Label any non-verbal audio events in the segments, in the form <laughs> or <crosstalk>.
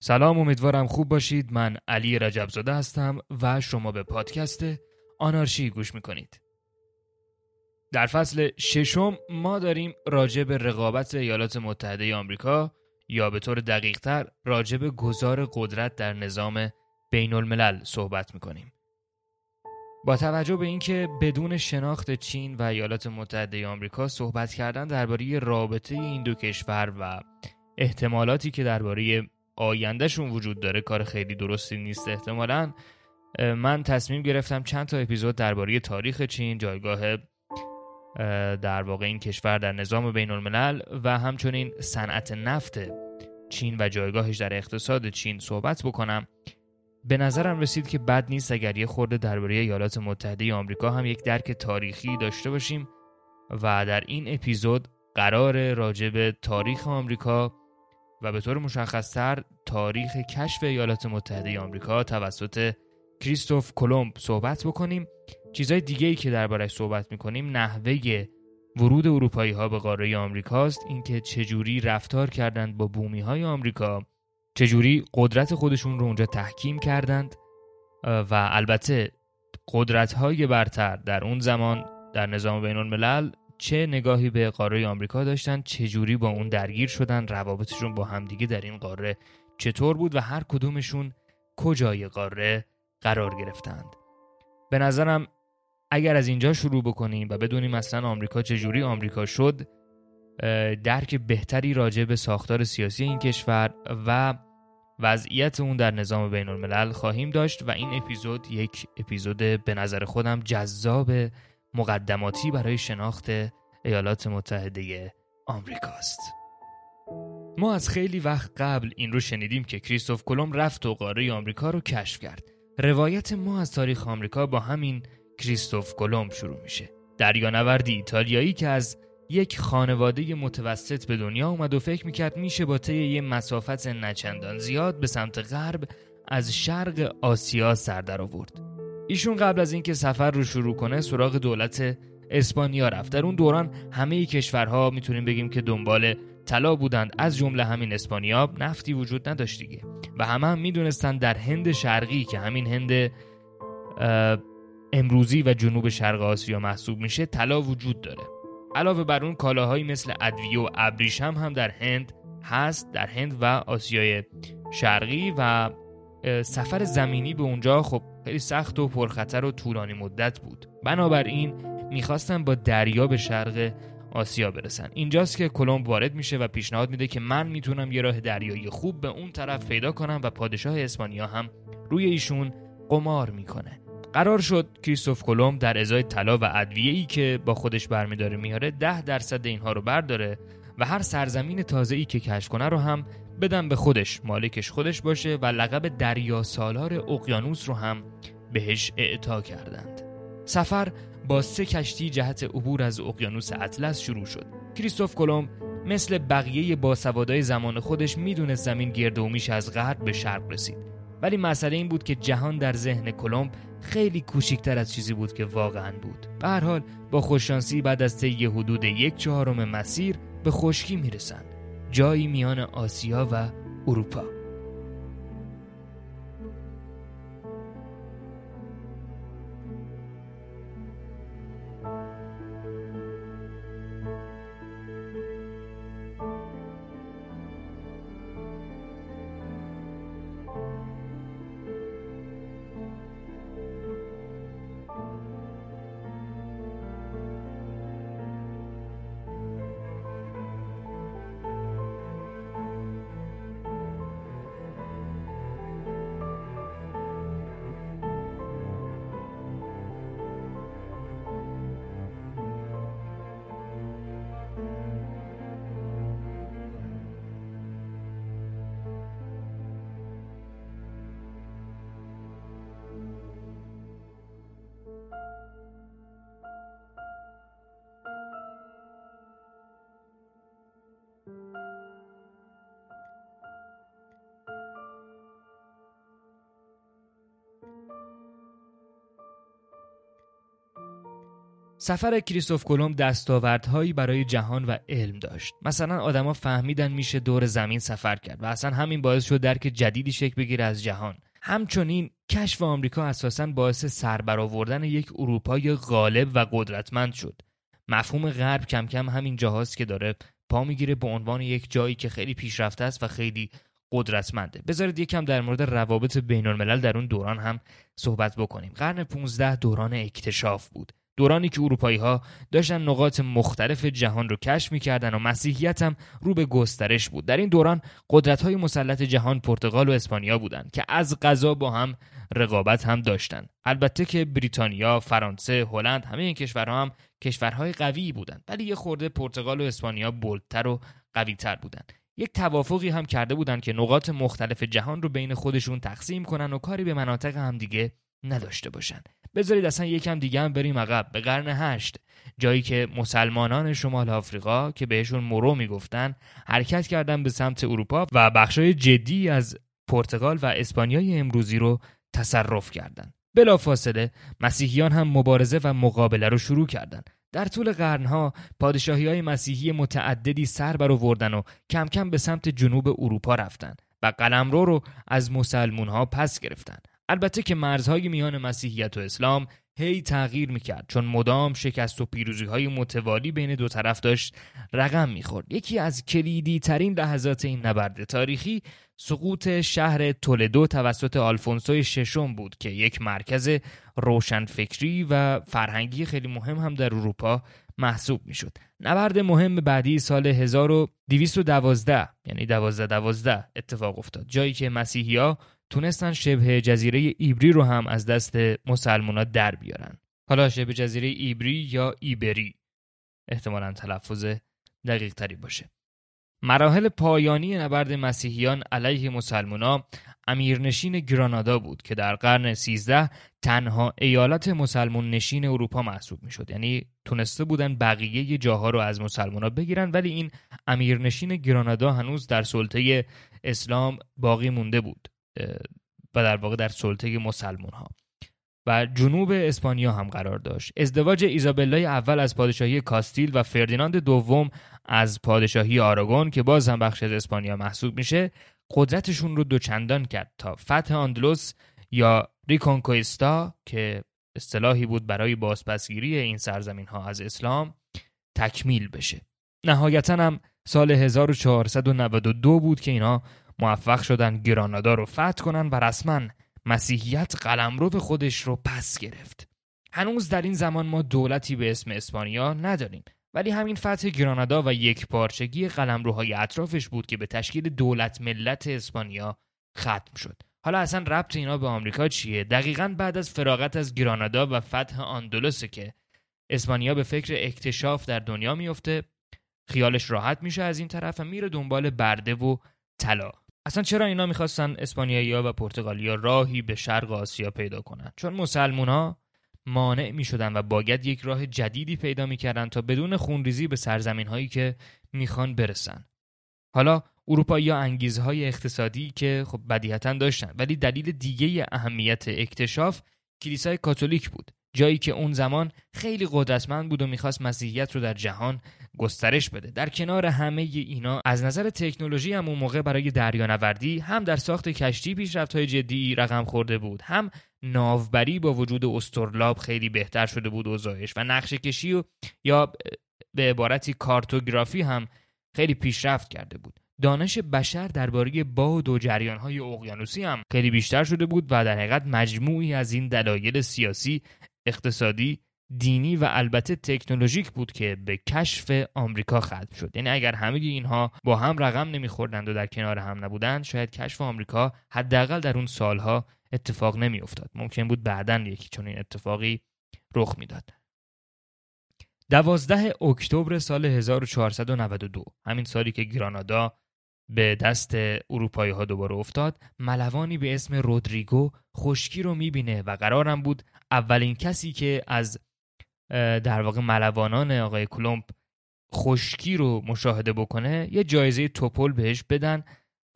سلام امیدوارم خوب باشید. من علی رجبزاده هستم و شما به پادکست آنارشی گوش می‌کنید. در فصل ششم ما داریم راجع به رقابت ایالات متحده آمریکا یا به طور دقیقتر راجع به گذار قدرت در نظام بین الملل صحبت می‌کنیم. با توجه به اینکه بدون شناخت چین و ایالات متحده آمریکا صحبت کردن درباره رابطه این دو کشور و احتمالاتی که درباره آیندهشون وجود داره کار خیلی درستی نیست. احتمالا من تصمیم گرفتم چند تا اپیزود درباره تاریخ چین جایگاه در واقع این کشور در نظام بین الملل و همچنین صنعت نفت چین و جایگاهش در اقتصاد چین صحبت بکنم. به نظرم رسید که بد نیست اگر یه خورده درباره ایالات متحده آمریکا هم یک درک تاریخی داشته باشیم و در این اپیزود قرار راجع به تاریخ آمریکا و به طور مشخصتر تاریخ کشف ایالات متحده آمریکا توسط کریستوف کلمب صحبت بکنیم. چیزهای دیگه ای که دربارش صحبت می‌کنیم نحوه ورود اروپایی ها به قاره آمریکاست. اینکه چجوری رفتار کردند با بومی های آمریکا چجوری قدرت خودشون رو اونجا تحکیم کردند و البته قدرت های برتر در اون زمان در نظام بین الملل چه نگاهی به قاره آمریکا داشتن چجوری با اون درگیر شدن روابطشون با همدیگه در این قاره چطور بود و هر کدومشون کجای قاره قرار گرفتند. به نظرم اگر از اینجا شروع بکنیم و بدونیم اصلا آمریکا چجوری آمریکا شد درک بهتری راجع به ساختار سیاسی این کشور و وضعیت اون در نظام بین الملل خواهیم داشت. و این اپیزود یک اپیزود به نظر خودم جذاب مقدماتی برای شناخت ایالات متحده آمریکاست. ما از خیلی وقت قبل این رو شنیدیم که کریستوف کلم رفت و قاره آمریکا رو کشف کرد. روایت ما از تاریخ آمریکا با همین کریستوف کلم شروع میشه. دریانوردی ایتالیایی که از یک خانواده متوسط به دنیا اومد و فکر می‌کرد میشه با طی یه مسافت نچندان زیاد به سمت غرب از شرق آسیا سر در آورد. ایشون قبل از اینکه سفر رو شروع کنه سراغ دولت اسپانیا رفت. در اون دوران همه کشورها می‌تونیم بگیم که دنبال طلا بودند. از جمله همین اسپانیا نفتی وجود نداشت دیگه. و همه هم می‌دونستند در هند شرقی که همین هند امروزی و جنوب شرق آسیا محسوب میشه طلا وجود داره. علاوه بر اون کالاهایی مثل ادویه و ابریشم هم در هند هست در هند و آسیای شرقی و سفر زمینی به اونجا خب خیلی سخت و پرخطر و طولانی مدت بود. بنابراین می‌خواستن با دریا به شرق آسیا برسن. اینجاست که کلمب وارد میشه و پیشنهاد میده که من می‌تونم یه راه دریایی خوب به اون طرف پیدا کنم و پادشاه اسپانیا هم روی ایشون قمار می‌کنه. قرار شد کریستوف کلم در ازای طلا و ادویه‌ای که با خودش برمیداره میاره ده درصد اینها رو برداره و هر سرزمین تازه‌ای که کشف کنه رو هم بدن به خودش مالکش خودش باشه و لقب دریا سالار اقیانوس رو هم بهش اعطا کردند. سفر با سه کشتی جهت عبور از اقیانوس اطلس شروع شد. کریستوف کلم مثل بقیه باسوادای زمان خودش می‌دونست زمین گرد و میشه از غرب به شرق رسید. ولی مسئله این بود که جهان در ذهن کلمب خیلی کوچکتر از چیزی بود که واقعا بود. به هر حال با خوششانسی بعد از طی حدود یک چهارم مسیر به خشکی می‌رسند. جایی میان آسیا و اروپا. سفر کریستوف کلمب دستاوردهایی برای جهان و علم داشت. مثلا آدما فهمیدن میشه دور زمین سفر کرد و اصلا همین باعث شد درک جدیدی شکل بگیره از جهان. همچنین کشف آمریکا اساسا باعث سربرآوردن یک اروپای غالب و قدرتمند شد. مفهوم غرب کم کم همین جاهاست که داره پا می‌گیره به عنوان یک جایی که خیلی پیشرفته است و خیلی قدرتمنده. بذارید یکم در مورد روابط بین الملل در اون دوران هم صحبت بکنیم. قرن 15 دوران اکتشاف بود. دورانی که اروپایی ها داشتن نقاط مختلف جهان رو کشف می‌کردن و مسیحیت هم رو به گسترش بود. در این دوران قدرت های مسلط جهان پرتغال و اسپانیا بودند که از غذا با هم رقابت هم داشتند البته که بریتانیا، فرانسه، هلند همه این کشورها هم کشورهای قوی بودند. ولی یه خورده پرتغال و اسپانیا بلدتر و قویتر بودند. یک توافقی هم کرده بودند که نقاط مختلف جهان رو بین خودشون تقسیم کنن و کاری به مناطق همدیگه نداشته باشند بذارید اصلا یکم دیگه هم بریم عقب به قرن هشت جایی که مسلمانان شمال آفریقا که بهشون مرو می‌گفتن حرکت کردن به سمت اروپا و بخشای جدی از پرتغال و اسپانیای امروزی رو تصرف کردند. بلافاصله مسیحیان هم مبارزه و مقابله رو شروع کردند. در طول قرنها پادشاهی های مسیحی متعددی سر برآوردن و کم کم به سمت جنوب اروپا رفتند و قلمرو رو از مسلمون ها پس گرفتند. البته که مرزهای میان مسیحیت و اسلام هی تغییر می‌کرد چون مدام شکست و پیروزی های متوالی بین دو طرف داشت رقم می‌خورد یکی از کلیدی ترین لحظات این نبرد تاریخی سقوط شهر تولدو توسط آلفونسوی ششم بود که یک مرکز روشنفکری و فرهنگی خیلی مهم هم در اروپا محسوب می‌شد. نبرد مهم بعدی سال 1212 یعنی 1212 اتفاق افتاد جایی که مسیحیا تونستن شبه جزیره ایبری رو هم از دست مسلمونا در بیارن. حالا شبه جزیره ایبری یا ایبری احتمالا تلفظ دقیق تری باشه. مراحل پایانی نبرد مسیحیان علیه مسلمونا امیرنشین گرانادا بود که در قرن 13 تنها ایالت مسلمون نشین اروپا محسوب می شد یعنی تونسته بودن بقیه جاها رو از مسلمونا بگیرن ولی این امیرنشین گرانادا هنوز در سلطه اسلام باقی مونده بود. و در واقع در سلطه مسلمون ها و جنوب اسپانیا هم قرار داشت. ازدواج ایزابلای اول از پادشاهی کاستیل و فردیناند دوم از پادشاهی آراگون که باز هم بخش از اسپانیا محسوب میشه قدرتشون رو دوچندان کرد تا فتح آندلوس یا ریکونکویستا که اصطلاحی بود برای بازپسگیری این سرزمین ها از اسلام تکمیل بشه. نهایتا هم سال 1492 بود که اینا موفق شدن گرانادا رو فتح کنن و رسما مسیحیت قلمرو خودش رو پس گرفت. هنوز در این زمان ما دولتی به اسم اسپانیا نداریم ولی همین فتح گرانادا و یک پارچگی قلمروهای اطرافش بود که به تشکیل دولت ملت اسپانیا ختم شد. حالا اصلا ربط اینا به آمریکا چیه؟ دقیقا بعد از فراغت از گرانادا و فتح آندلسه که اسپانیا به فکر اکتشاف در دنیا میفته خیالش راحت میشه از این طرف و میره دنبال برده و طلا. اصلا چرا اینا می‌خواستن اسپانیایی و پرتغالیا راهی به شرق آسیا پیدا کنن؟ چون مسلمون ها مانع می‌شدن و باید یک راه جدیدی پیدا می‌کردن تا بدون خونریزی به سرزمین هایی که می‌خوان برسن. حالا اروپایی انگیزهای اقتصادی که خب بدیهتا داشتن ولی دلیل دیگه اهمیت اکتشاف کلیسای کاتولیک بود. جایی که اون زمان خیلی قدرتمند بود و می‌خواست مسیحیت رو در جهان گسترش بده. در کنار همه اینا از نظر تکنولوژی هم اون موقع برای دریانوردی هم در ساخت کشتی پیشرفت های جدی رقم خورده بود. هم ناوبری با وجود استرلاب خیلی بهتر شده بود اوضاعش و نقشه کشی و یا به عبارتی کارتوگرافی هم خیلی پیشرفت کرده بود. دانش بشر درباره باد و جریانهای اقیانوسی هم خیلی بیشتر شده بود و در حقیقت مجموعی از این دلایل سیاسی اقتصادی دینی و البته تکنولوژیک بود که به کشف آمریکا ختم شد. یعنی اگر همه اینها با هم رقم نمیخوردند و در کنار هم نبودند شاید کشف آمریکا حداقل در اون سالها اتفاق نمیافتاد. ممکن بود بعدا یکی چون این اتفاقی رخ می‌داد. دوازده اکتبر سال 1492 همین سالی که گرانادا به دست اروپایی ها دوباره افتاد ملوانی به اسم رودریگو خشکی رو می‌بینه و قرارم بود اولین کسی که از در واقع ملوانان آقای کلمب خشکی رو مشاهده بکنه یه جایزه توپل بهش بدن.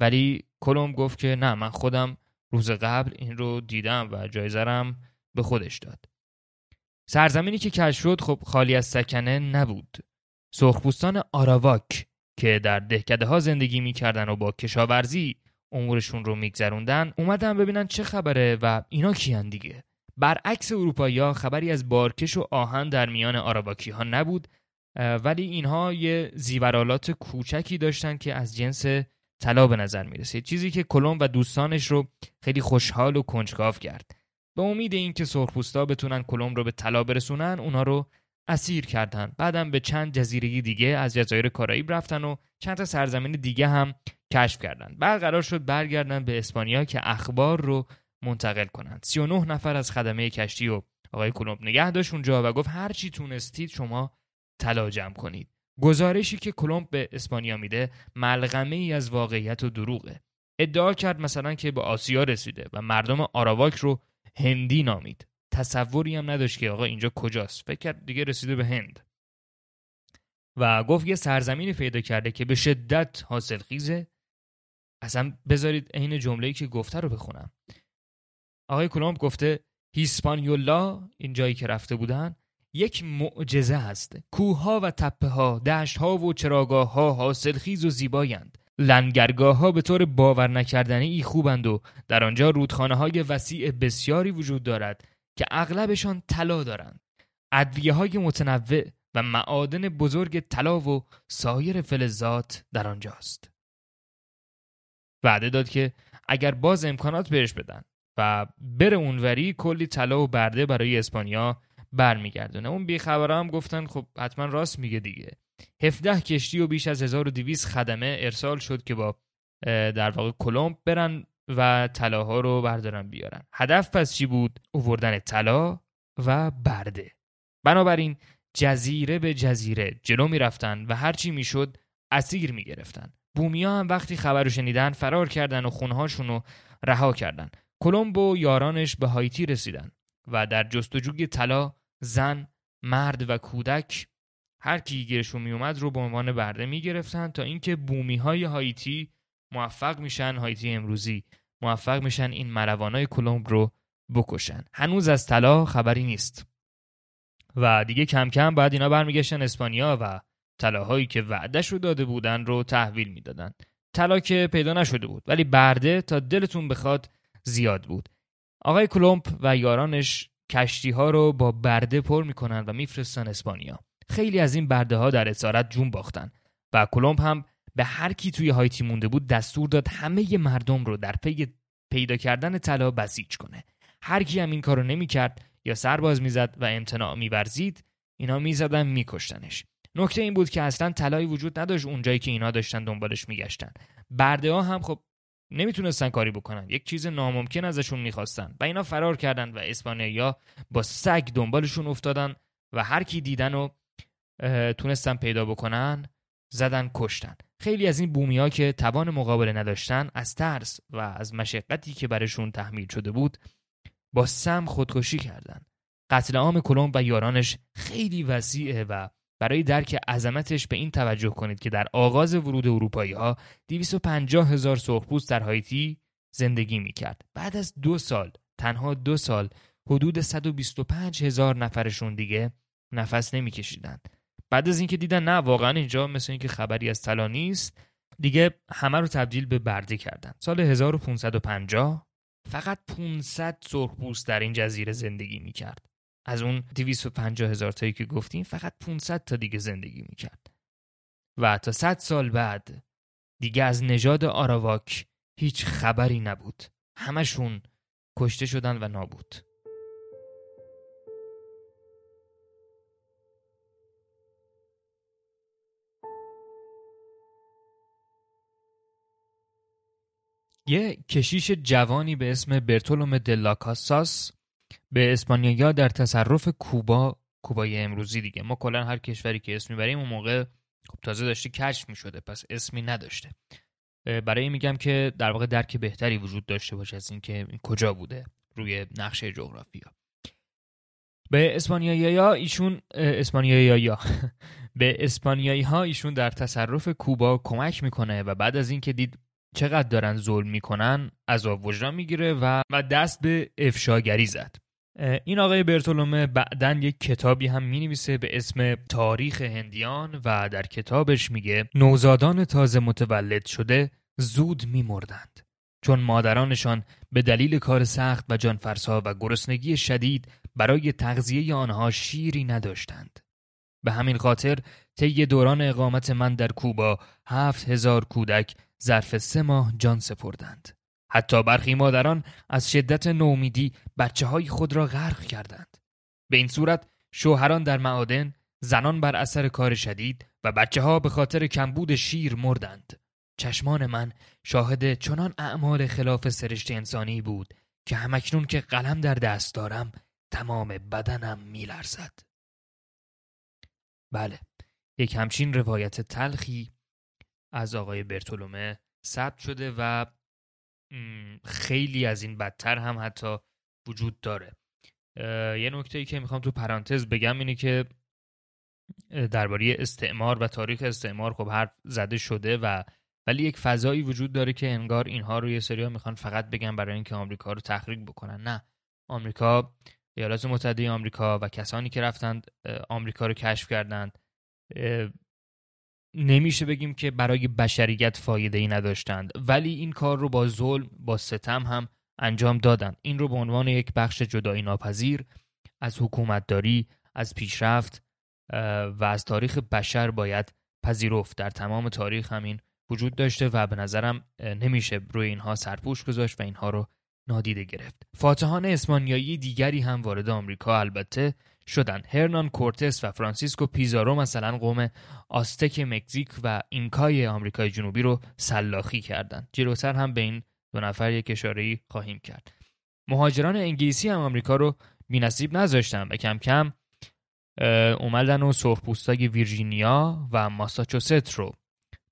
ولی کلمب گفت که نه من خودم روز قبل این رو دیدم و جایزه به خودش داد. سرزمینی که کش شد خب خالی از سکنه نبود. سرخپوستان آراواک که در دهکده ها زندگی می‌کردن و با کشاورزی امورشون رو میگذروندن اومدن ببینن چه خبره و اینا کیان دیگه. برعکس اروپایی خبری از بارکش و آهن در میان آراواکی ها نبود ولی اینها یه زیورالات کوچکی داشتن که از جنس طلا به نظر می‌رسید. چیزی که کلم و دوستانش رو خیلی خوشحال و کنجکاو کرد. به امید اینکه سرخپوستا بتونن کلم رو به طلا برسونن اونا رو اسیر کردن. بعدم به چند جزیره دیگه از جزایر کارائیب رفتن و چند تا سرزمین دیگه هم کشف کردن. بعد قرار شد برگردن به اسپانیا که اخبار رو منتقل کنند. 39 نفر از خدمه کشتی و آقای کلمب نگه داشت اونجا و گفت هر چی تونستید شما طلا جمع کنید. گزارشی که کلمب به اسپانیا میده ملغمه ای از واقعیت و دروغه. ادعا کرد مثلا که به آسیا رسیده و مردم آراواک رو هندی نامید. تصوری هم نداشت که آقا اینجا کجاست. فکر کرد دیگه رسیده به هند. و گفت یه سرزمینی پیدا کرده که به شدت حاصل خیزه اصلا بذارید عین جمله‌ای که گفته رو بخونم. آقای کلمب گفته هیسپانیولا این جایی که رفته بودن یک معجزه هست کوهها و تپه ها دشت ها و چراگاه ها حاصلخیز و زیبایند. لنگرگاه ها به طور باور نکردنی ای خوبند و در آنجا رودخانه های وسیع بسیاری وجود دارد که اغلبشان طلا دارند. ادویه های متنوع و معادن بزرگ طلا و سایر فلزات در آنجاست. وعده داد که اگر باز امکانات بهش بدن و بره اونوری کلی طلا و برده برای اسپانیا برمیگردونه. اون بیخبرها هم گفتن خب حتما راست میگه دیگه. 17 کشتی و بیش از 1200 خدمه ارسال شد که با در واقع کلمب برن و طلاها رو بردارن بیارن. هدف پس چی بود؟ اووردن طلا و برده. بنابراین جزیره به جزیره جلو می‌رفتن و هرچی می‌شد اسیر می‌گرفتن. بومیا هم وقتی خبر شنیدن فرار کردن و خونهاشون رو رها کردن. کلمب و یارانش به هایتی رسیدن و در جستجوی طلا زن مرد و کودک هر کی گیرشون میومد رو به عنوان برده می‌گرفتن تا اینکه بومی های هایتی موفق میشن هایتی امروزی موفق میشن این مروانای کلمب رو بکشن. هنوز از طلا خبری نیست. و دیگه کم کم بعد اینا برمیگشتن اسپانیا و طلاهایی که وعدش رو داده بودن رو تحویل می‌دادن. طلا که پیدا نشده بود. ولی برده تا دلتون بخواد زیاد بود. آقای کلمپ و یارانش کشتی ها رو با برده پر می‌کنن و میفرستن اسپانیا. خیلی از این برده ها در اسارت جون باختن و کلمپ هم به هر کی توی هایتی مونده بود دستور داد همه مردم رو در پی پیدا کردن طلا بسیج کنه. هر کی هم این کارو نمی‌کرد یا سرباز می‌زد و امتناع میورزید اینا می‌زدن میکشتنش. نکته این بود که اصلا طلایی وجود نداشت اونجایی که اینا داشتن دنبالش میگشتن. برده ها هم خب نمی‌تونستن کاری بکنن. یک چیز ناممکن ازشون می‌خواستن. و اینا فرار کردن و اسپانیا با سگ دنبالشون افتادن و هر کی دیدن و تونستن پیدا بکنن زدن کشتن. خیلی از این بومی ها که توان مقابله نداشتن از ترس و از مشقتی که برشون تحمیل شده بود با سم خودکشی کردن. قتل عام کلمب و یارانش خیلی وسیعه و برای درک عظمتش به این توجه کنید که در آغاز ورود اروپایی ها 250 هزار سرخپوست در هایتی زندگی می کرد. بعد از دو سال تنها دو سال حدود 125 هزار نفرشون دیگه نفس نمیکشیدند. بعد از اینکه دیدن نه واقعا اینجا مثل اینکه خبری از طلا نیست دیگه همه رو تبدیل به برده کردن سال 1550 فقط 500 سرخپوست در این جزیره زندگی می‌کرد از اون 250 هزار تایی که گفتیم فقط 500 تا دیگه زندگی می‌کرد. و تا 100 سال بعد دیگه از نژاد آراواک هیچ خبری نبود. همشون کشته شدن و نابود. یه کشیش جوانی به اسم برتولوم دلاکاساس به اسپانیا در تصرف کوبا کوبای امروزی دیگه. ما کلا هر کشوری که اسم می‌بریم اون موقع خب تازه داشته کشف می‌شده پس اسمی نداشته. برای میگم که در واقع درک بهتری وجود داشته باشه از اینکه این کجا بوده روی نقشه جغرافیا. به اسپانیایی ها ایشون اسپانیایی ها <laughs> به اسپانیایی ها ایشون در تصرف کوبا کمک می‌کنه و بعد از اینکه دید چقدر دارن ظلم می‌کنن عذاب وجدان می‌گیره و و دست به افشاگری زد. این آقای برتولومه بعدا یک کتابی هم می نویسه به اسم تاریخ هندیان و در کتابش میگه نوزادان تازه متولد شده زود میمردند. چون مادرانشان به دلیل کار سخت و جانفرسا و گرسنگی شدید برای تغذیه آنها شیری نداشتند. به همین خاطر طی دوران اقامت من در کوبا هفت هزار کودک ظرف سه ماه جان سپردند. حتی برخی مادران از شدت نومیدی بچه های خود را غرق کردند. به این صورت شوهران در معادن زنان بر اثر کار شدید و بچه ها به خاطر کمبود شیر مردند. چشمان من شاهد چنان اعمال خلاف سرشت انسانی بود که همکنون که قلم در دست دارم تمام بدنم میلرزد. بله یک همچین روایت تلخی از آقای برتولومه ثبت شده و خیلی از این بدتر هم حتی وجود داره. یه نکته ای که می‌خوام تو پرانتز بگم اینه که درباره استعمار و تاریخ استعمار خب حرف زده شده و ولی یک فضایی وجود داره که انگار اینها رو یه سریا می‌خوان فقط بگن برای اینکه آمریکا رو تحریک بکنن. نه. آمریکا ایالات متحده آمریکا و کسانی که رفتند آمریکا رو کشف کردند. نمیشه بگیم که برای بشریت فایده ای نداشتند ولی این کار رو با ظلم با ستم هم انجام دادند این رو به عنوان یک بخش جدایی ناپذیر از حکومتداری از پیشرفت و از تاریخ بشر باید پذیرفت. در تمام تاریخ همین وجود داشته و به نظرم نمیشه روی اینها سرپوش گذاشت و اینها رو نادیده گرفت. فاتحان اسپانیایی دیگری هم وارد آمریکا البته شدن. هرنان کورتس و فرانسیسکو پیزارو مثلا قوم آستک مکزیک و اینکای آمریکای جنوبی رو سلاخی کردند. جلوتر هم به این دو نفر یک اشاره‌ای خواهیم کرد. مهاجران انگلیسی هم آمریکا رو بینصیب نذاشتن و کم کم اومدن و سرخپوستای ویرجینیا و ماساچوست رو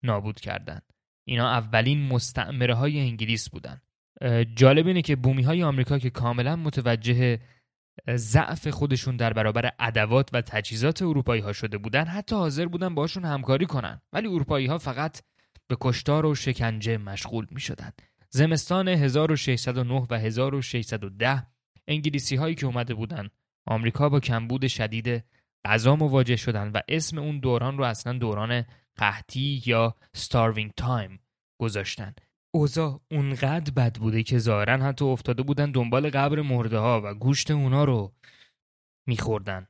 نابود کردند. اینا اولین مستعمره های انگلیس بودن. جالب اینه که بومی های آمریکا که کاملا متوجه ضعف خودشون در برابر ادوات و تجهیزات اروپایی ها شده بودن حتی حاضر بودن باشون همکاری کنن ولی اروپایی ها فقط به کشتار و شکنجه مشغول می شدن. زمستان 1609 و 1610 انگلیسی هایی که اومده بودن آمریکا با کمبود شدید غذا مواجه شدن و اسم اون دوران رو اصلا دوران قحطی یا starving تایم گذاشتن اوضاع اونقدر بد بوده که ظاهرا حتی افتاده بودن دنبال قبر مرده ها و گوشت اونا رو میخوردن.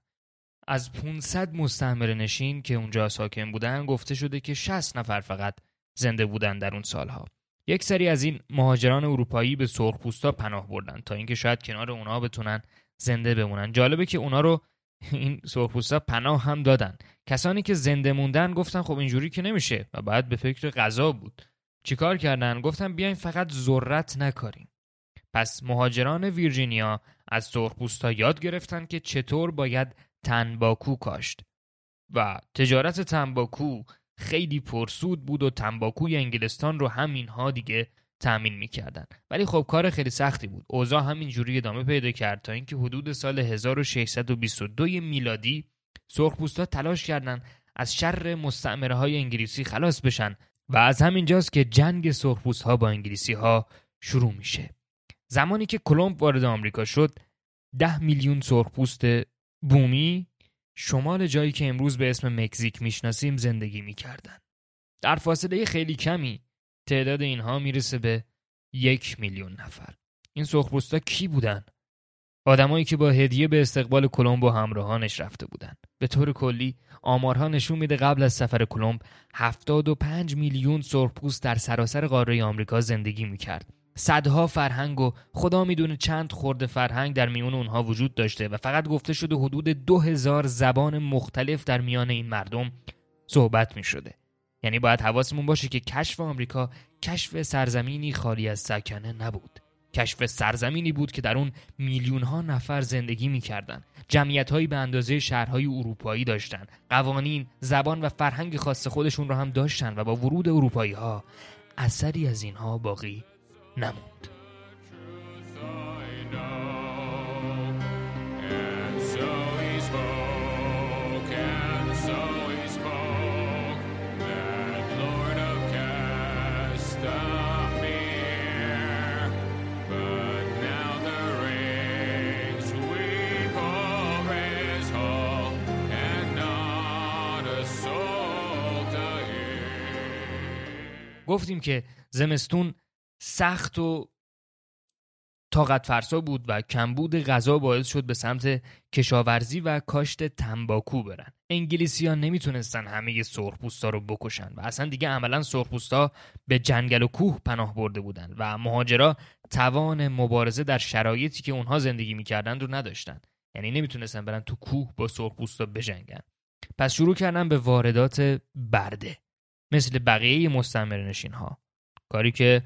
از 500 مستعمره نشین که اونجا ساکن بودن گفته شده که 60 نفر فقط زنده بودن در اون سالها. یک سری از این مهاجران اروپایی به سرخپوستا پناه بردن تا اینکه شاید کنار اونا بتونن زنده بمونن. جالبه که اونا رو این سرخپوستا پناه هم دادن. کسانی که زنده موندن گفتن خب اینجوری که نمیشه و بعد به فکر غذا بود. چیکار کردن؟ گفتن بیاین فقط ذرت نکاریم. پس مهاجران ویرجینیا از سرخپوستا یاد گرفتن که چطور باید تنباکو کاشت. و تجارت تنباکو خیلی پرسود بود و تنباکوی انگلستان رو همینها دیگه تأمین می‌کردن. ولی خب کار خیلی سختی بود. اوضاع همینجوری ادامه پیدا کرد تا اینکه حدود سال 1622 میلادی سرخپوستا تلاش کردند از شر مستعمره های انگلیسی خلاص بشن و از همینجاست که جنگ سرخپوست ها با انگلیسی ها شروع میشه. زمانی که کلمب وارد آمریکا شد ده میلیون سرخپوست بومی شمال جایی که امروز به اسم مکزیک می‌شناسیم زندگی می‌کردن در فاصله خیلی کمی تعداد اینها می‌رسه به یک میلیون نفر. این سرخپوستا کی بودن؟ آدمایی که با هدیه به استقبال کلمب و همراهانش رفته بودن. به طور کلی آمارها نشون میده قبل از سفر کلمب 75 میلیون سرخپوست در سراسر قاره آمریکا زندگی می‌کرد صدها فرهنگ و خدا می‌دونه چند خورده فرهنگ در میون اونها وجود داشته و فقط گفته شده حدود دو هزار زبان مختلف در میان این مردم صحبت می شده. یعنی باید حواسمون باشه که کشف آمریکا کشف سرزمینی خالی از سکنه نبود. کشف سرزمینی بود که در اون میلیون ها نفر زندگی می‌کردند. جمعیت هایی به اندازه شهرهای اروپایی داشتند. قوانین، زبان و فرهنگ خاص خودشون را هم داشتند و با ورود اروپایی ها اثری از اینها باقی نموند. گفتیم که زمستون سخت و طاقت فرسا بود و کمبود غذا باعث شد به سمت کشاورزی و کاشت تنباکو برن. انگلیسی ها نمی‌تونستن همه سرخپوستا رو بکشن و اصلا دیگه عملا سرخپوستا به جنگل و کوه پناه برده بودن و مهاجرا توان مبارزه در شرایطی که اونها زندگی می‌کردن رو نداشتن. یعنی نمی‌تونستن برن تو کوه با سرخپوستا بجنگن. پس شروع کردن به واردات برده. مثل بقیه مستمر نشین ها کاری که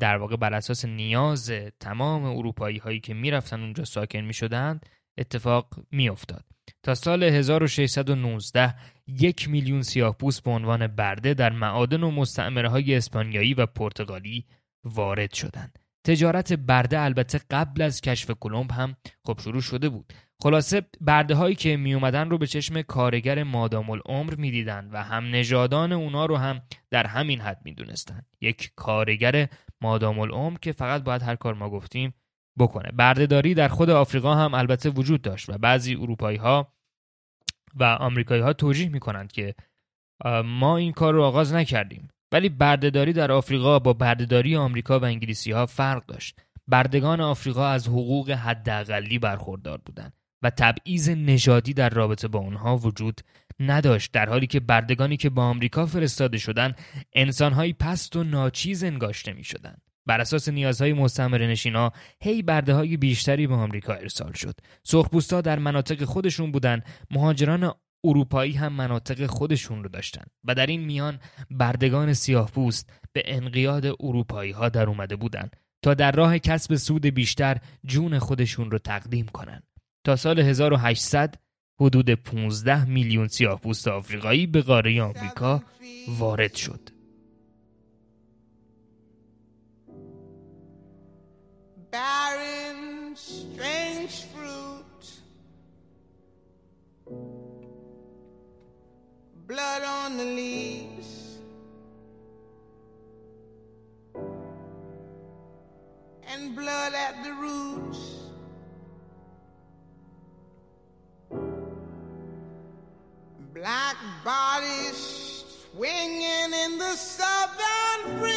در واقع بر اساس نیاز تمام اروپایی هایی که می‌رفتن اونجا ساکن می شدند اتفاق می افتاد. تا سال 1619 یک میلیون سیاهپوست به عنوان برده در معادن و مستعمره های اسپانیایی و پرتغالی وارد شدند. تجارت برده البته قبل از کشف کلمب هم خب شروع شده بود. خلاصه برده هایی که می اومدن رو به چشم کارگر مادام العمر می‌دیدند و هم نژادان اونا رو هم در همین حد می‌دونستند یک کارگر مادام العمر که فقط باید هر کار ما گفتیم بکنه. بردهداری در خود آفریقا هم البته وجود داشت و بعضی اروپایی ها و آمریکایی ها توجیه می‌کنند که ما این کار رو آغاز نکردیم. ولی بردهداری در آفریقا با بردهداری آمریکا و انگلیسی ها فرق داشت. بردگان آفریقا از حقوق حداقلی برخوردار بودند و تبعیض نژادی در رابطه با آنها وجود نداشت در حالی که بردگانی که با آمریکا فرستاده شدند انسانهایی پست و ناچیز انگاشته می شدن. بر اساس نیازهای مستعمره نشینا هی برده های بیشتری به آمریکا ارسال شد. سرخپوستا در مناطق خودشون بودن مهاجران اروپایی هم مناطق خودشون رو داشتن و در این میان بردگان سیاه پوست به انقیاد اروپایی ها در اومده بودن تا در راه کسب سود بیشتر جون خودشون رو تقدیم کنن تا سال 1800 حدود 15 میلیون سیاهپوست آفریقایی به قاره آمریکا وارد شد. Barren, strange fruit, blood on the leaves, and blood at the roots. black bodies swinging in the southern breeze.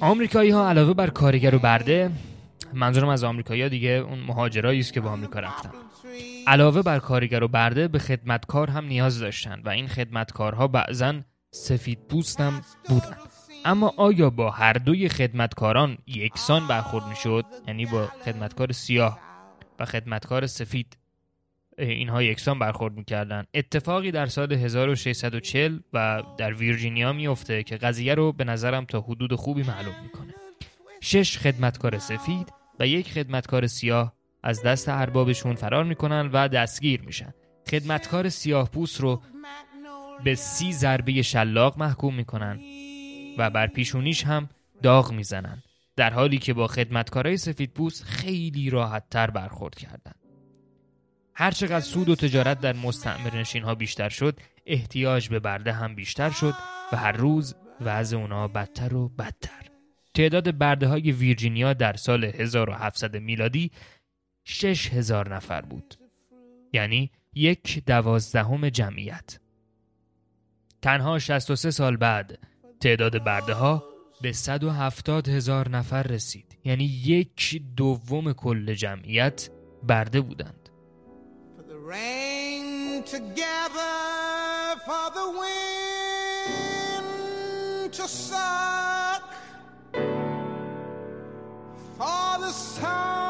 آمریکایی ها علاوه بر کارگر و برده منظورم از آمریکایی دیگه اون مهاجرایی است که با آمریکا رفتن. علاوه بر کارگر و برده به خدمتکار هم نیاز داشتن و این خدمتکارها بعضا سفید پوست هم بودن. اما آیا با هر دوی خدمتکاران یکسان برخورد می‌شد؟ یعنی با خدمتکار سیاه و خدمتکار سفید؟ اینها یکسان برخورد می‌کردن. اتفاقی در سال 1640 و در ویرجینیا میفته که قضیه رو به نظرم تا حدود خوبی معلوم می‌کنه. شش خدمتکار سفید و یک خدمتکار سیاه از دست اربابشون فرار می‌کنن و دستگیر میشن. خدمتکار سیاه پوست رو به سی ضربه شلاق محکوم می‌کنن و بر پیشونیش هم داغ می‌زنن در حالی که با خدمتکارای سفید پوست خیلی راحت تر برخورد کردند. هرچقدر سود و تجارت در مستعمر نشین ها بیشتر شد احتیاج به برده هم بیشتر شد و هر روز وضع اونا بدتر و بدتر. تعداد برده های ویرجینیا در سال 1700 میلادی 6000 نفر بود. یعنی یک دوازدهم جمعیت. تنها 63 سال بعد تعداد برده ها به 170 هزار نفر رسید. یعنی یک دوم کل جمعیت برده بودند. Rain together for the wind to suck for the sun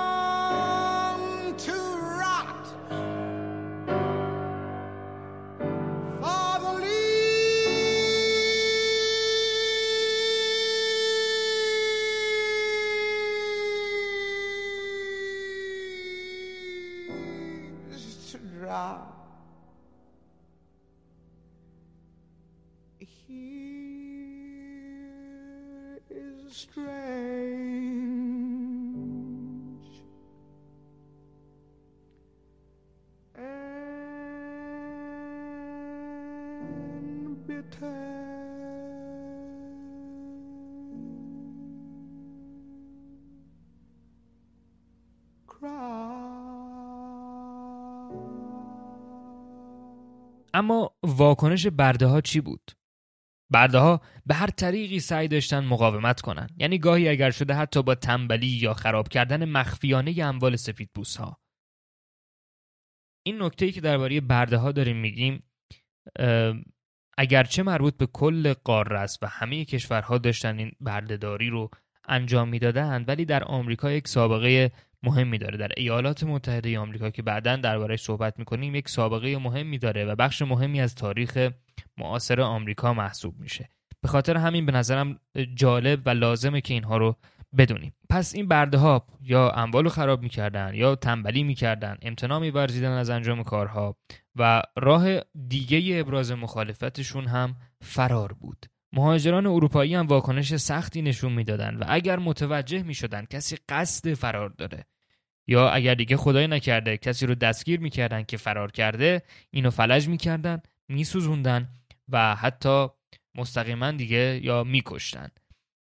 اما واکنش برده ها چی بود؟ برده ها به هر طریقی سعی داشتن مقاومت کنن یعنی گاهی اگر شده حتی با تنبلی یا خراب کردن مخفیانه اموال سفید بوس ها این نکته ای که درباره برده ها داریم میگیم اگرچه مربوط به کل قاره است و همه کشورها داشتن این بردهداری رو انجام می‌دادند ولی در آمریکا یک سابقه مهمی داره. در ایالات متحده آمریکا که بعدا دربارهش صحبت می‌کنیم یک سابقه مهمی داره و بخش مهمی از تاریخ معاصر آمریکا محسوب میشه. به خاطر همین به نظرم جالب و لازمه که اینها رو بدونیم. پس این برده ها یا اموال رو خراب می‌کردن یا تنبلی می‌کردن امتناع میورزیدن از انجام کارها و راه دیگه ابراز مخالفتشون هم فرار بود. مهاجران اروپایی هم واکنش سختی نشون می‌دادند و اگر متوجه می‌شدن کسی قصد فرار داره یا اگر دیگه خدای نکرده کسی رو دستگیر می‌کردن که فرار کرده اینو فلج می‌کردن میسوزوندن و حتی مستقیما دیگه یا میکشتن.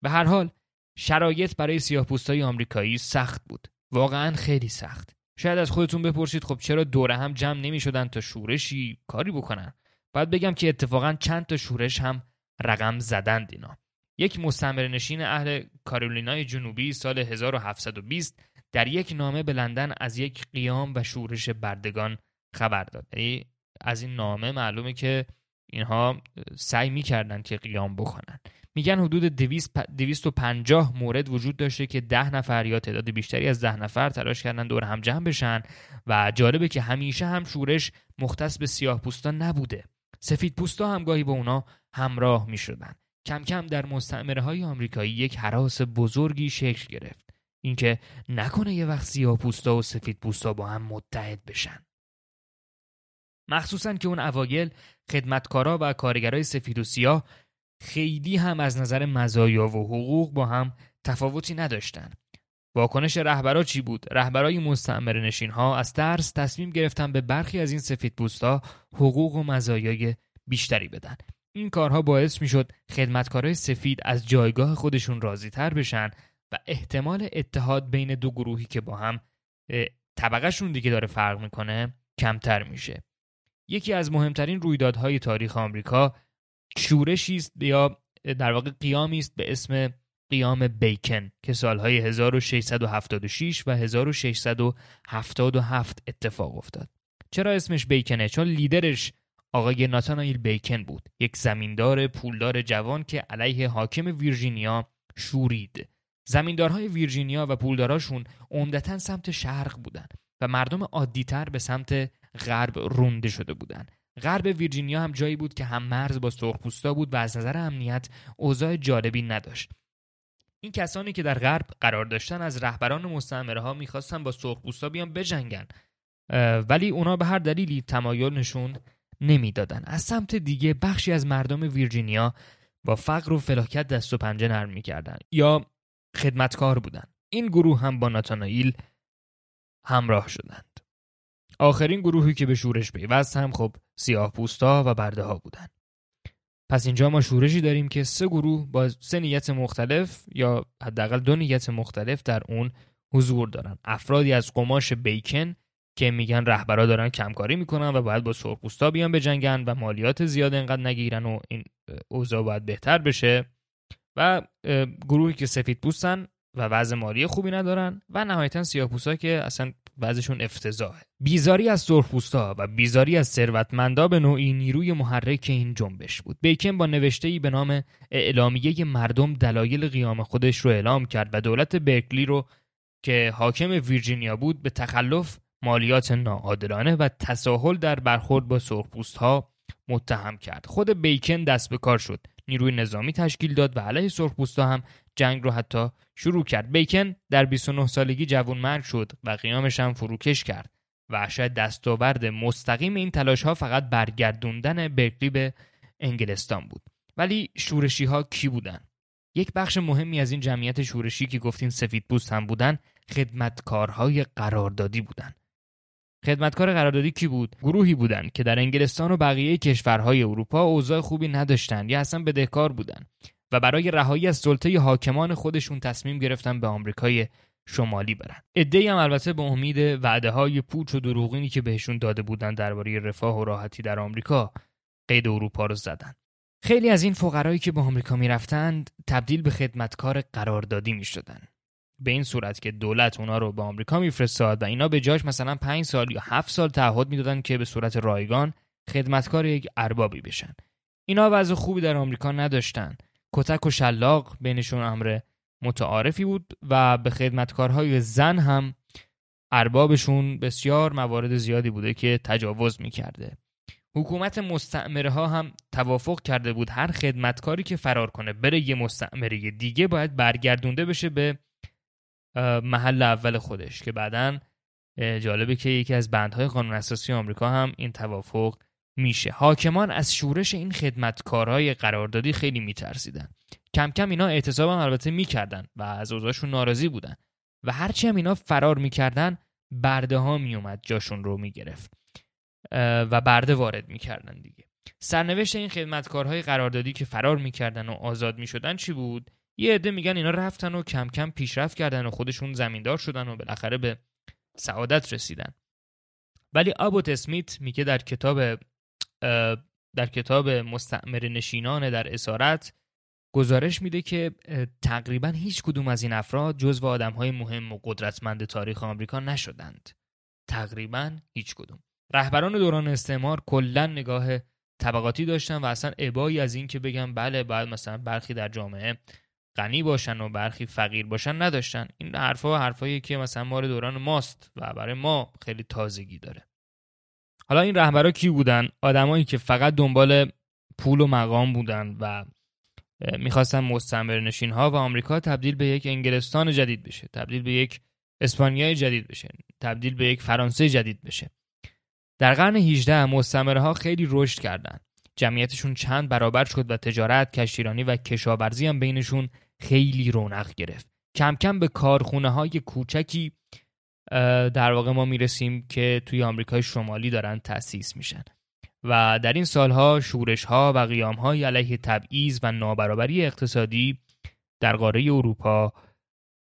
به هر حال شرایط برای سیاهپوستای آمریکایی سخت بود. واقعا خیلی سخت. شاید از خودتون بپرسید خب چرا دوره هم جمع نمی‌شدن تا شورشی؟ کاری بکنن. باید بگم که اتفاقا چند تا شورش هم رقم زدند اینا. یک مستمر نشین اهل کارولینای جنوبی سال 1720 در یک نامه به لندن از یک قیام و شورش بردگان خبر داد. یعنی از این نامه معلومه که اینها سعی می‌کردند که قیام بکنن میگن حدود 250 مورد وجود داشته که ده نفر یا تعداد بیشتری از ده نفر تلاش کردن دور هم جمع بشن و جالبه که همیشه هم شورش مختص به سیاه پوستان نبوده. سفید پوستا هم گاهی با اونا همراه می شدن. کم کم در مستعمره های آمریکایی یک حراس بزرگی شکل گرفت. اینکه نکنه یه وقت سیاه پوستا و سفید پوستا با هم متحد بشن. مخصوصا که اون اوایل خدمتکارا و کارگرای سفید و سیاه خیلی هم از نظر مزایا و حقوق با هم تفاوتی نداشتن. واکنش رهبرا چی بود؟ رهبرای مستعمره نشین ها از درس تصمیم گرفتن به برخی از این سفید حقوق و مزایای بیشتری بدن. این کارها باعث می‌شد خدمتکارای سفید از جایگاه خودشون راضی تر بشن و احتمال اتحاد بین دو گروهی که با هم طبقهشون دیگه داره فرق می‌کنه کمتر میشه. یکی از مهمترین رویدادهای تاریخ آمریکا شورشی است یا در واقع قیامی است به اسم قیام بیکن که سالهای 1676 و 1677 اتفاق افتاد. چرا اسمش بیکنه؟ چون لیدرش آقای ناتانایل بیکن بود یک زمیندار پولدار جوان که علیه حاکم ویرجینیا شورید زمیندارهای ویرجینیا و پولداراشون عمدتا سمت شرق بودن و مردم عادیتر به سمت غرب رونده شده بودند. غرب ویرجینیا هم جایی بود که هم مرز با سرخپوستا بود و از نظر امنیت اوضاع جالبی نداشت این کسانی که در غرب قرار داشتن از رهبران مستعمره ها می‌خواستن با سرخپوستا بیان بجنگن ولی اونا به هر دلیلی تمایل نشون نمی‌دادن. از سمت دیگه بخشی از مردم ویرجینیا با فقر و فلاکت دست و پنجه نرم می‌کردن یا خدمتکار بودن. این گروه هم با ناتانائیل همراه شدند. آخرین گروهی که به شورش پیوست هم خب سیاه پوستا و برده ها بودند پس اینجا ما شورشی داریم که سه گروه با سه نیت مختلف یا حداقل دو نیت مختلف در اون حضور دارن. افرادی از قماش بیکن که میگن رهبرا دارن کمکاری می‌کنن و باید با سرخپوستا بیان بجنگن و مالیات زیاد انقدر نگیرن و این اوضاع باید بهتر بشه. و گروهی که سفید پوستن و وضع مالی خوبی ندارن و نهایتا سیاه‌پوستا که اصلا وضعشون افتضاحه. بیزاری از سرخپوستا و بیزاری از ثروتمندا به نوعی نیروی محرک این جنبش بود. بیکن با نوشته‌ای به نام اعلامیه مردم دلایل قیام خودش رو اعلام کرد و دولت برکلی رو که حاکم ویرجینیا بود به تخلف مالیات ناعادلانه و تساهل در برخورد با سرخپوست ها متهم کرد. خود بیکن دست به کار شد. نیروی نظامی تشکیل داد و علیه سرخپوستا هم جنگ رو حتی شروع کرد. بیکن در 29 سالگی جوان مرگ شد و قیامش هم فروکش کرد. و شاید دستاورد مستقیم این تلاش ها فقط برگردوندن برکلی به انگلستان بود. ولی شورشی ها کی بودن؟ یک بخش مهمی از این جمعیت شورشی که گفتیم سفید پوست هم بودن خدمتکارهای قراردادی بودن. خدمتکار قراردادی کی بود؟ گروهی بودند که در انگلستان و بقیه کشورهای اروپا اوضاع خوبی نداشتند یا اصلا بدهکار بودند و برای رهایی از سلطه حاکمان خودشون تصمیم گرفتن به آمریکای شمالی برن. ادهی هم البته به امید وعده های پوچ و دروغینی که بهشون داده بودن درباره رفاه و راحتی در آمریکا قید اروپا رو زدن. خیلی از این فقرایی که به آمریکا می‌رفتند تبدیل به خدمتکار قراردادی می‌شدن. به این صورت که دولت اونا رو به آمریکا میفرستاد و اینا به جاش مثلا 5 سال یا 7 سال تعهد می‌دادن که به صورت رایگان خدمتکار یک اربابی بشن. اینا وضع خوبی در آمریکا نداشتن. کتک و شلاق بینشون امر متعارفی بود و به خدمتکارهای زن هم اربابشون بسیار موارد زیادی بوده که تجاوز می‌کرده. حکومت مستعمره ها هم توافق کرده بود هر خدمتکاری که فرار کنه بره یه مستعمره دیگه باید برگردونده بشه به محل اول خودش که بعدا جالبه که یکی از بندهای قانون اساسی آمریکا هم این توافق میشه. حاکمان از شورش این خدمتکارهای قراردادی خیلی میترسیدن. کم کم اینا اعتصاب هم البته می‌کردن و از اوضاعشون ناراضی بودن و هرچی هم اینا فرار می‌کردن برده ها میومد جاشون رو می‌گرفت. و برده وارد می‌کردن دیگه. سرنوشت این خدمتکارهای قراردادی که فرار می‌کردن و آزاد می‌شدن چی بود؟ یه عده میگن اینا رفتن و کم کم پیشرفت کردن و خودشون زمیندار شدن و بالاخره به سعادت رسیدن. ولی آبوت اسمیت میگه در کتاب در کتاب مستعمر نشینان در اسارت گزارش میده که تقریبا هیچ کدوم از این افراد جزو آدم های مهم و قدرتمند تاریخ آمریکا نشدند. تقریبا هیچ کدوم. رهبران دوران استعمار کلا نگاه طبقاتی داشتن و اصلا ابایی از این که بگم بله باید مثلا برخی در جامعه غنی باشن و برخی فقیر باشن نداشتن. این حرفها حرفایی که مثلا مال دوران ماست و برای ما خیلی تازگی داره. حالا این رهبرا کی بودن؟ آدمایی که فقط دنبال پول و مقام بودن و می‌خواستن مستعمر نشین ها و آمریکا تبدیل به یک انگلستان جدید بشه تبدیل به یک اسپانیای جدید بشه تبدیل به یک فرانسه جدید بشه. در قرن 18 مستعمره ها خیلی رشد کردند جمعیتشون چند برابر شد و تجارت، کشتیرانی و کشاورزی هم بینشون خیلی رونق گرفت. کم کم به کارخونه های کوچکی در واقع ما می‌رسیم که توی آمریکای شمالی دارن تأسیس میشن و در این سالها شورش ها و قیام های علیه تبعیض و نابرابری اقتصادی در قاره اروپا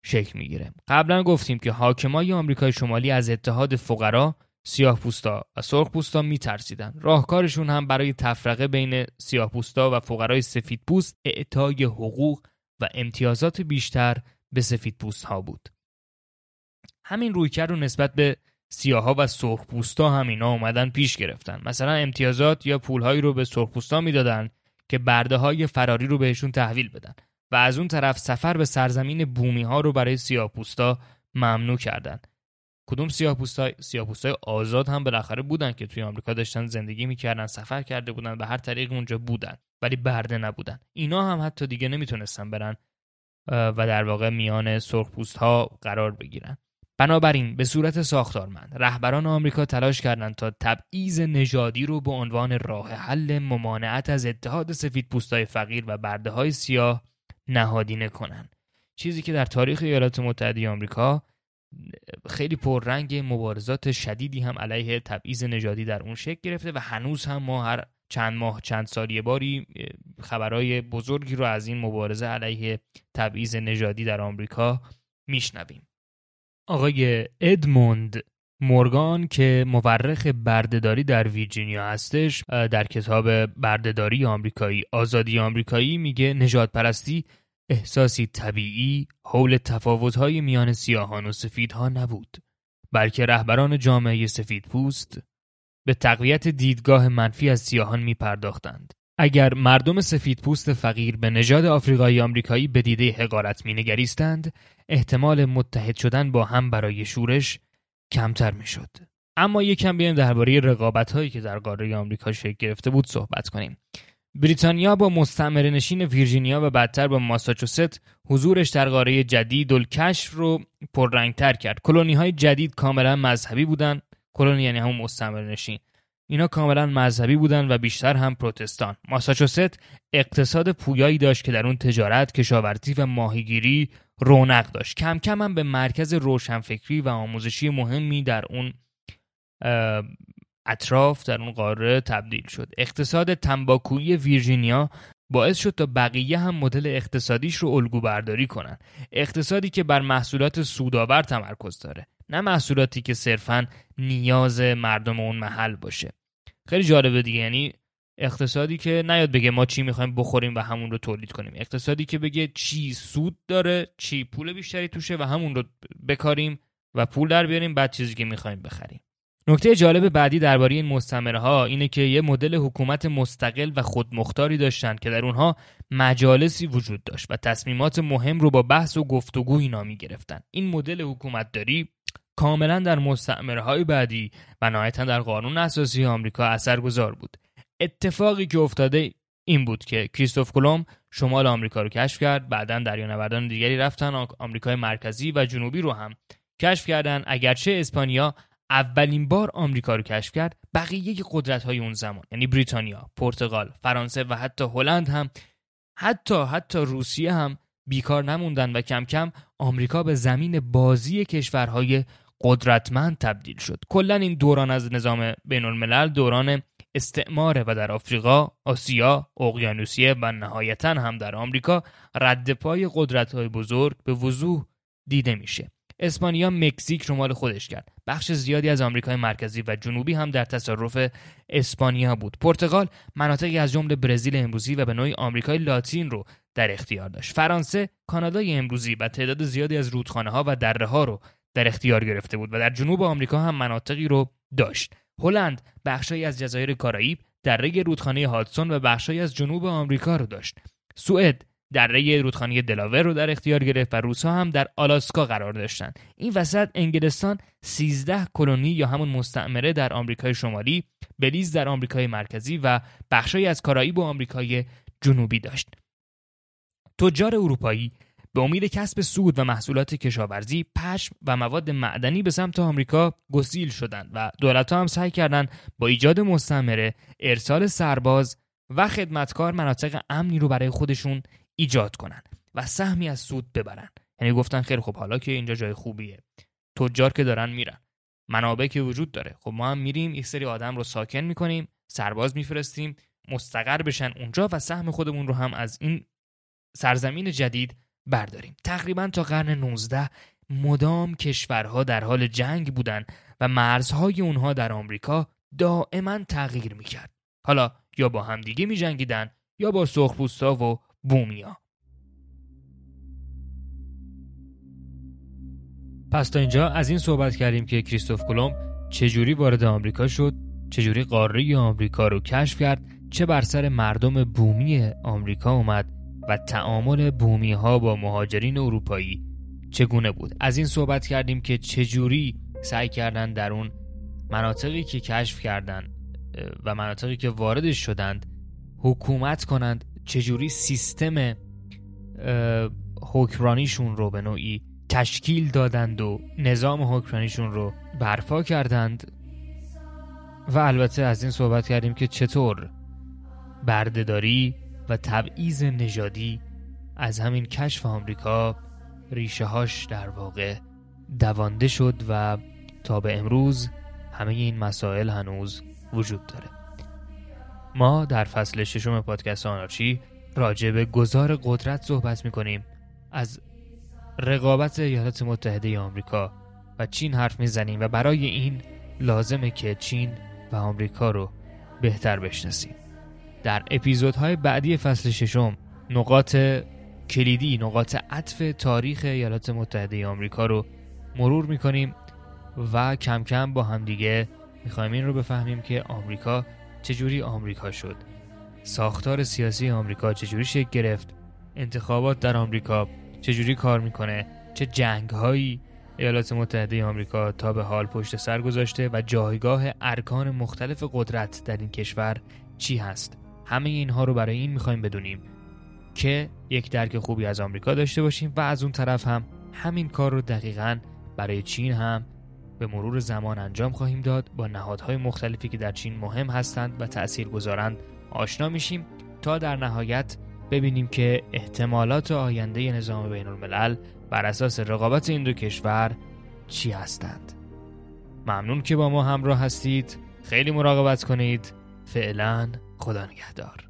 شکل می‌گیره. قبلا گفتیم که حاکمای آمریکای شمالی از اتحاد فقرا سیاه پوستا و سرخ پوستا میترسیدن. راهکارشون هم برای تفرقه بین سیاه پوستا و فقرای سفید پوست اعطای حقوق و امتیازات بیشتر به سفید پوست ها بود. همین رویکرد رو نسبت به سیاها و سرخ پوستا هم اینا اومدن پیش گرفتن. مثلا امتیازات یا پولهایی رو به سرخ پوستا می‌دادن که برده های فراری رو بهشون تحویل بدن و از اون طرف سفر به سرزمین بومی ها رو برای سیاه پوستا ممنوع کردند کدوم سیاه‌پوستای سیاه‌پوستای آزاد هم بالاخره بودن که توی آمریکا داشتن زندگی می‌کردن سفر کرده بودن به هر طریق اونجا بودن ولی برده نبودن. اینا هم حتی دیگه نمی‌تونستن برن و در واقع میان سرخپوست ها قرار بگیرن. بنابراین به صورت ساختارمند رهبران آمریکا تلاش کردند تا تبعیض نژادی رو به عنوان راه حل ممانعت از اتحاد سفید پوستای فقیر و برده های سیاه نهادینه کنند. چیزی که در تاریخ ایالات متحده آمریکا خیلی پررنگ مبارزات شدیدی هم علیه تبعیض نژادی در اون شکل گرفته و هنوز هم ما هر چند ماه چند سال یه باری خبرهای بزرگی رو از این مبارزه علیه تبعیض نژادی در آمریکا میشنویم. آقای ادموند مورگان که مورخ بردهداری در ویرجینیا هستش در کتاب بردهداری آمریکایی آزادی آمریکایی میگه نجات پرستی احساسی طبیعی حول تفاوت‌های میان سیاهان و سفیدها نبود بلکه رهبران جامعه سفید پوست به تقویت دیدگاه منفی از سیاهان می پرداختند. اگر مردم سفید پوست فقیر به نژاد آفریقایی آمریکایی به دیده حقارت می نگریستند، احتمال متحد شدن با هم برای شورش کمتر می شد. اما یکم بیایم درباره رقابت هایی که در قاره آمریکا شکل گرفته بود صحبت کنیم. بریتانیا با مستعمره نشین ویرجینیا و بعدتر با ماساچوست حضورش در قاره جدید الکشف رو پررنگتر کرد. کلونی های جدید کاملا مذهبی بودند کلونی یعنی همون مستعمره نشین. اینا کاملا مذهبی بودن و بیشتر هم پروتستان. ماساچوست اقتصاد پویایی داشت که در اون تجارت کشاورزی و ماهیگیری رونق داشت. کم کم هم به مرکز روشنفکری و آموزشی مهمی در اون اطراف در اون قاره تبدیل شد. اقتصاد تنباکویی ویرجینیا باعث شد تا بقیه هم مدل اقتصادیش رو الگو برداری کنن. اقتصادی که بر محصولات سودآور تمرکز داره نه محصولاتی که صرفا نیاز مردم اون محل باشه. خیلی جالبه دیگه یعنی اقتصادی که نیاد بگه ما چی می‌خوایم بخوریم و همون رو تولید کنیم. اقتصادی که بگه چی سود داره چی پول بیشتری توشه و همون رو بکاریم و پول در بیاریم بعد چیزی که می‌خوایم بخریم. نکته جالب بعدی درباره این مستمره ها اینه که یه مدل حکومت مستقل و خودمختاری داشتند که در اونها مجالسی وجود داشت و تصمیمات مهم رو با بحث و گفتگو اینا می گرفتن. این مدل حکومت داری کاملا در مستعمره های بعدی و نهایتا در قانون اساسی آمریکا اثرگذار بود اتفاقی که افتاده این بود که کریستوف کلم شمال آمریکا رو کشف کرد بعدا دریانوردان دیگری رفتن آمریکای مرکزی و جنوبی رو هم کشف کردن اگرچه اسپانیا اولین بار آمریکا رو کشف کرد بقیه قدرت های اون زمان. یعنی بریتانیا، پرتغال، فرانسه و حتی هلند هم. حتی حتی روسیه هم بیکار نموندن و کم کم آمریکا به زمین بازی کشورهای قدرتمند تبدیل شد. کلا این دوران از نظام بین الملل دوران استعماره و در آفریقا، آسیا، اقیانوسیه و نهایتا هم در آمریکا رد پای قدرت های بزرگ به وضوح دیده میشه. اسپانیا مکزیک رو مال خودش کرد. بخش زیادی از آمریکای مرکزی و جنوبی هم در تصرف اسپانیا بود. پرتغال مناطقی از جمله برزیل امروزی و به نوعی آمریکای لاتین رو در اختیار داشت. فرانسه کانادای امروزی و تعداد زیادی از رودخانه ها و دره ها رو در اختیار گرفته بود و در جنوب آمریکا هم مناطقی رو داشت. هلند بخشی از جزایر کارائیب دره رودخانه هادسون و بخشی از جنوب آمریکا رو داشت. سوئد دره رودخانه دلاور رو در اختیار گرفت و روسها هم در آلاسکا قرار داشتند. این وسط انگلستان 13 کلونی یا همون مستعمره در آمریکای شمالی، بلیز در آمریکای مرکزی و بخشی از کارائیب و آمریکای جنوبی داشت. تجار اروپایی به امید کسب سود و محصولات کشاورزی پشم و مواد معدنی به سمت آمریکا گسیل شدند و دولت هم سعی کردند با ایجاد مستعمره ارسال سرباز و خدمتکار مناطق امنی رو برای خودشون ایجاد کنند و سهمی از سود ببرن. یعنی گفتن خیلی خب حالا که اینجا جای خوبیه. تجار که دارن میرن. منابع که وجود داره. خب ما هم میریم یک سری آدم رو ساکن می‌کنیم سرباز میفرستیم مستقر بشن اونجا و سهم خودمون رو هم از این سرزمین جدید برداریم. تقریبا تا قرن 19 مدام کشورها در حال جنگ بودن و مرزهای اونها در آمریکا دائما تغییر می‌کرد. حالا یا با همدیگه میجنگیدن یا با سرخپوستا و بومیا. پس تا اینجا از این صحبت کردیم که کریستوف کلم چجوری وارد آمریکا شد چجوری قاره آمریکا رو کشف کرد چه بر سر مردم بومی آمریکا اومد و تعامل بومی ها با مهاجرین اروپایی چگونه بود. از این صحبت کردیم که چجوری سعی کردن در اون مناطقی که کشف کردن و مناطقی که وارد شدند حکومت کنند چجوری سیستم حکرانیشون رو به نوعی تشکیل دادند و نظام حکمرانیشون رو برپا کردند. و البته از این صحبت کردیم که چطور بردهداری و تبعیض نژادی از همین کشف آمریکا ریشه هاش در واقع دوانده شد و تا به امروز همه این مسائل هنوز وجود داره. ما در فصل ششم پادکست آنارچی راجع به گذار قدرت صحبت می‌کنیم. از رقابت ایالات متحده آمریکا و چین حرف می‌زنیم و برای این لازمه که چین و آمریکا رو بهتر بشناسیم. در اپیزودهای بعدی فصل ششم نقاط کلیدی نقاط عطف تاریخ ایالات متحده آمریکا رو مرور می‌کنیم و کم کم با همدیگه می‌خوایم این رو بفهمیم که آمریکا چجوری آمریکا شد؟ ساختار سیاسی آمریکا چجوری شکل گرفت؟ انتخابات در آمریکا چجوری کار می‌کنه؟ چه جنگ هایی ایالات متحده آمریکا تا به حال پشت سر گذاشته و جایگاه ارکان مختلف قدرت در این کشور چی هست؟ همه اینها رو برای این می‌خوایم بدونیم که یک درک خوبی از آمریکا داشته باشیم و از اون طرف هم همین کار رو دقیقا برای چین هم به مرور زمان انجام خواهیم داد. با نهادهای مختلفی که در چین مهم هستند و تأثیر گذارند آشنا میشیم تا در نهایت ببینیم که احتمالات آینده نظام بین الملل بر اساس رقابت این دو کشور چی هستند. ممنون که با ما همراه هستید. خیلی مراقبت کنید. فعلا خدا نگهدار.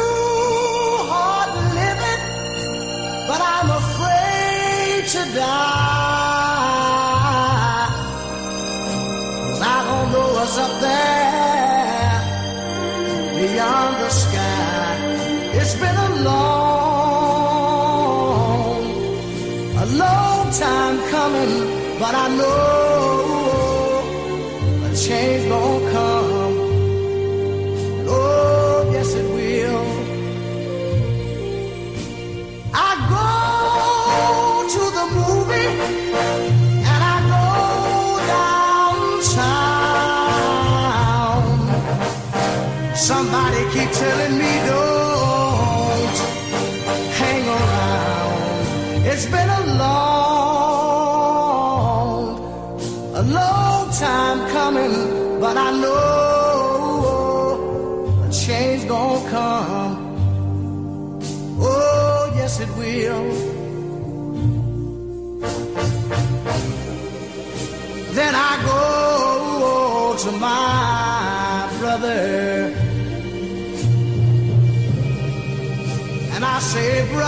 beyond the sky. It's been a long, a long time coming, but I know a change telling me don't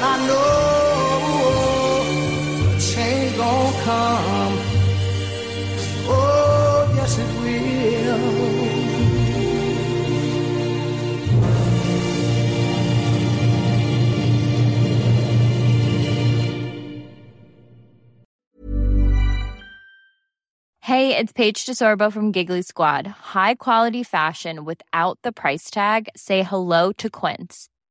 but I know a change gonna come. Oh, yes, it will. Hey, it's Paige DeSorbo from Giggly Squad. High quality fashion without the price tag. Say hello to Quince.